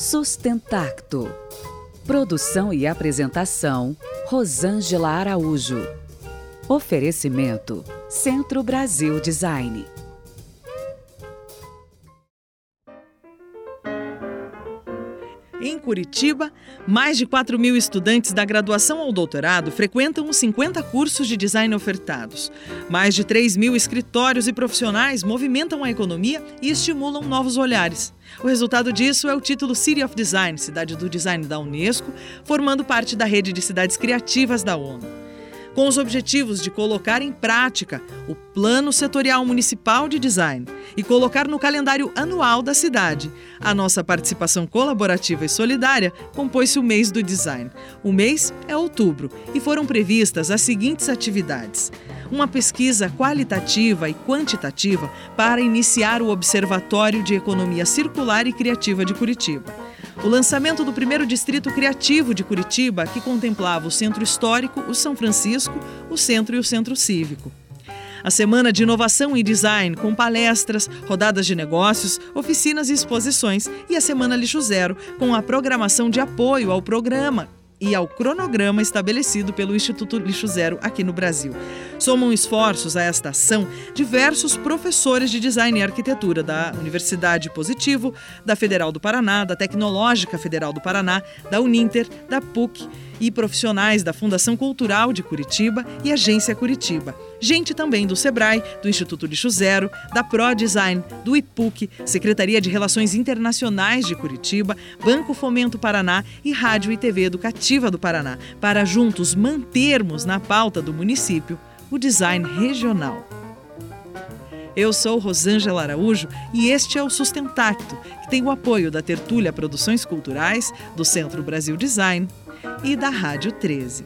Sustentacto. Produção e apresentação: Rosângela Araújo. Oferecimento: Centro Brasil Design. Em Curitiba, mais de 4 mil estudantes da graduação ao doutorado frequentam os 50 cursos de design ofertados. Mais de 3 mil escritórios e profissionais movimentam a economia e estimulam novos olhares. O resultado disso é o título City of Design, Cidade do Design da Unesco, formando parte da rede de cidades criativas da ONU com os objetivos de colocar em prática o Plano Setorial Municipal de Design e colocar no calendário anual da cidade. A nossa participação colaborativa e solidária compôs-se o mês do design. O mês é outubro e foram previstas as seguintes atividades: uma pesquisa qualitativa e quantitativa para iniciar o Observatório de Economia Circular e Criativa de Curitiba o lançamento do primeiro distrito criativo de Curitiba, que contemplava o Centro Histórico, o São Francisco, o Centro e o Centro Cívico. A Semana de Inovação e Design, com palestras, rodadas de negócios, oficinas e exposições, e a Semana Lixo Zero, com a programação de apoio ao programa e ao cronograma estabelecido pelo Instituto Lixo Zero aqui no Brasil. Somam esforços a esta ação diversos professores de design e arquitetura da Universidade Positivo, da Federal do Paraná, da Tecnológica Federal do Paraná, da Uninter, da PUC e profissionais da Fundação Cultural de Curitiba e Agência Curitiba. Gente também do SEBRAE, do Instituto Lixo Zero, da Pro Design, do IPUC, Secretaria de Relações Internacionais de Curitiba, Banco Fomento Paraná e Rádio e TV Educativa do Paraná, para juntos mantermos na pauta do município o design regional. Eu sou Rosângela Araújo e este é o Sustentacto, que tem o apoio da Tertúlia Produções Culturais, do Centro Brasil Design e da Rádio 13.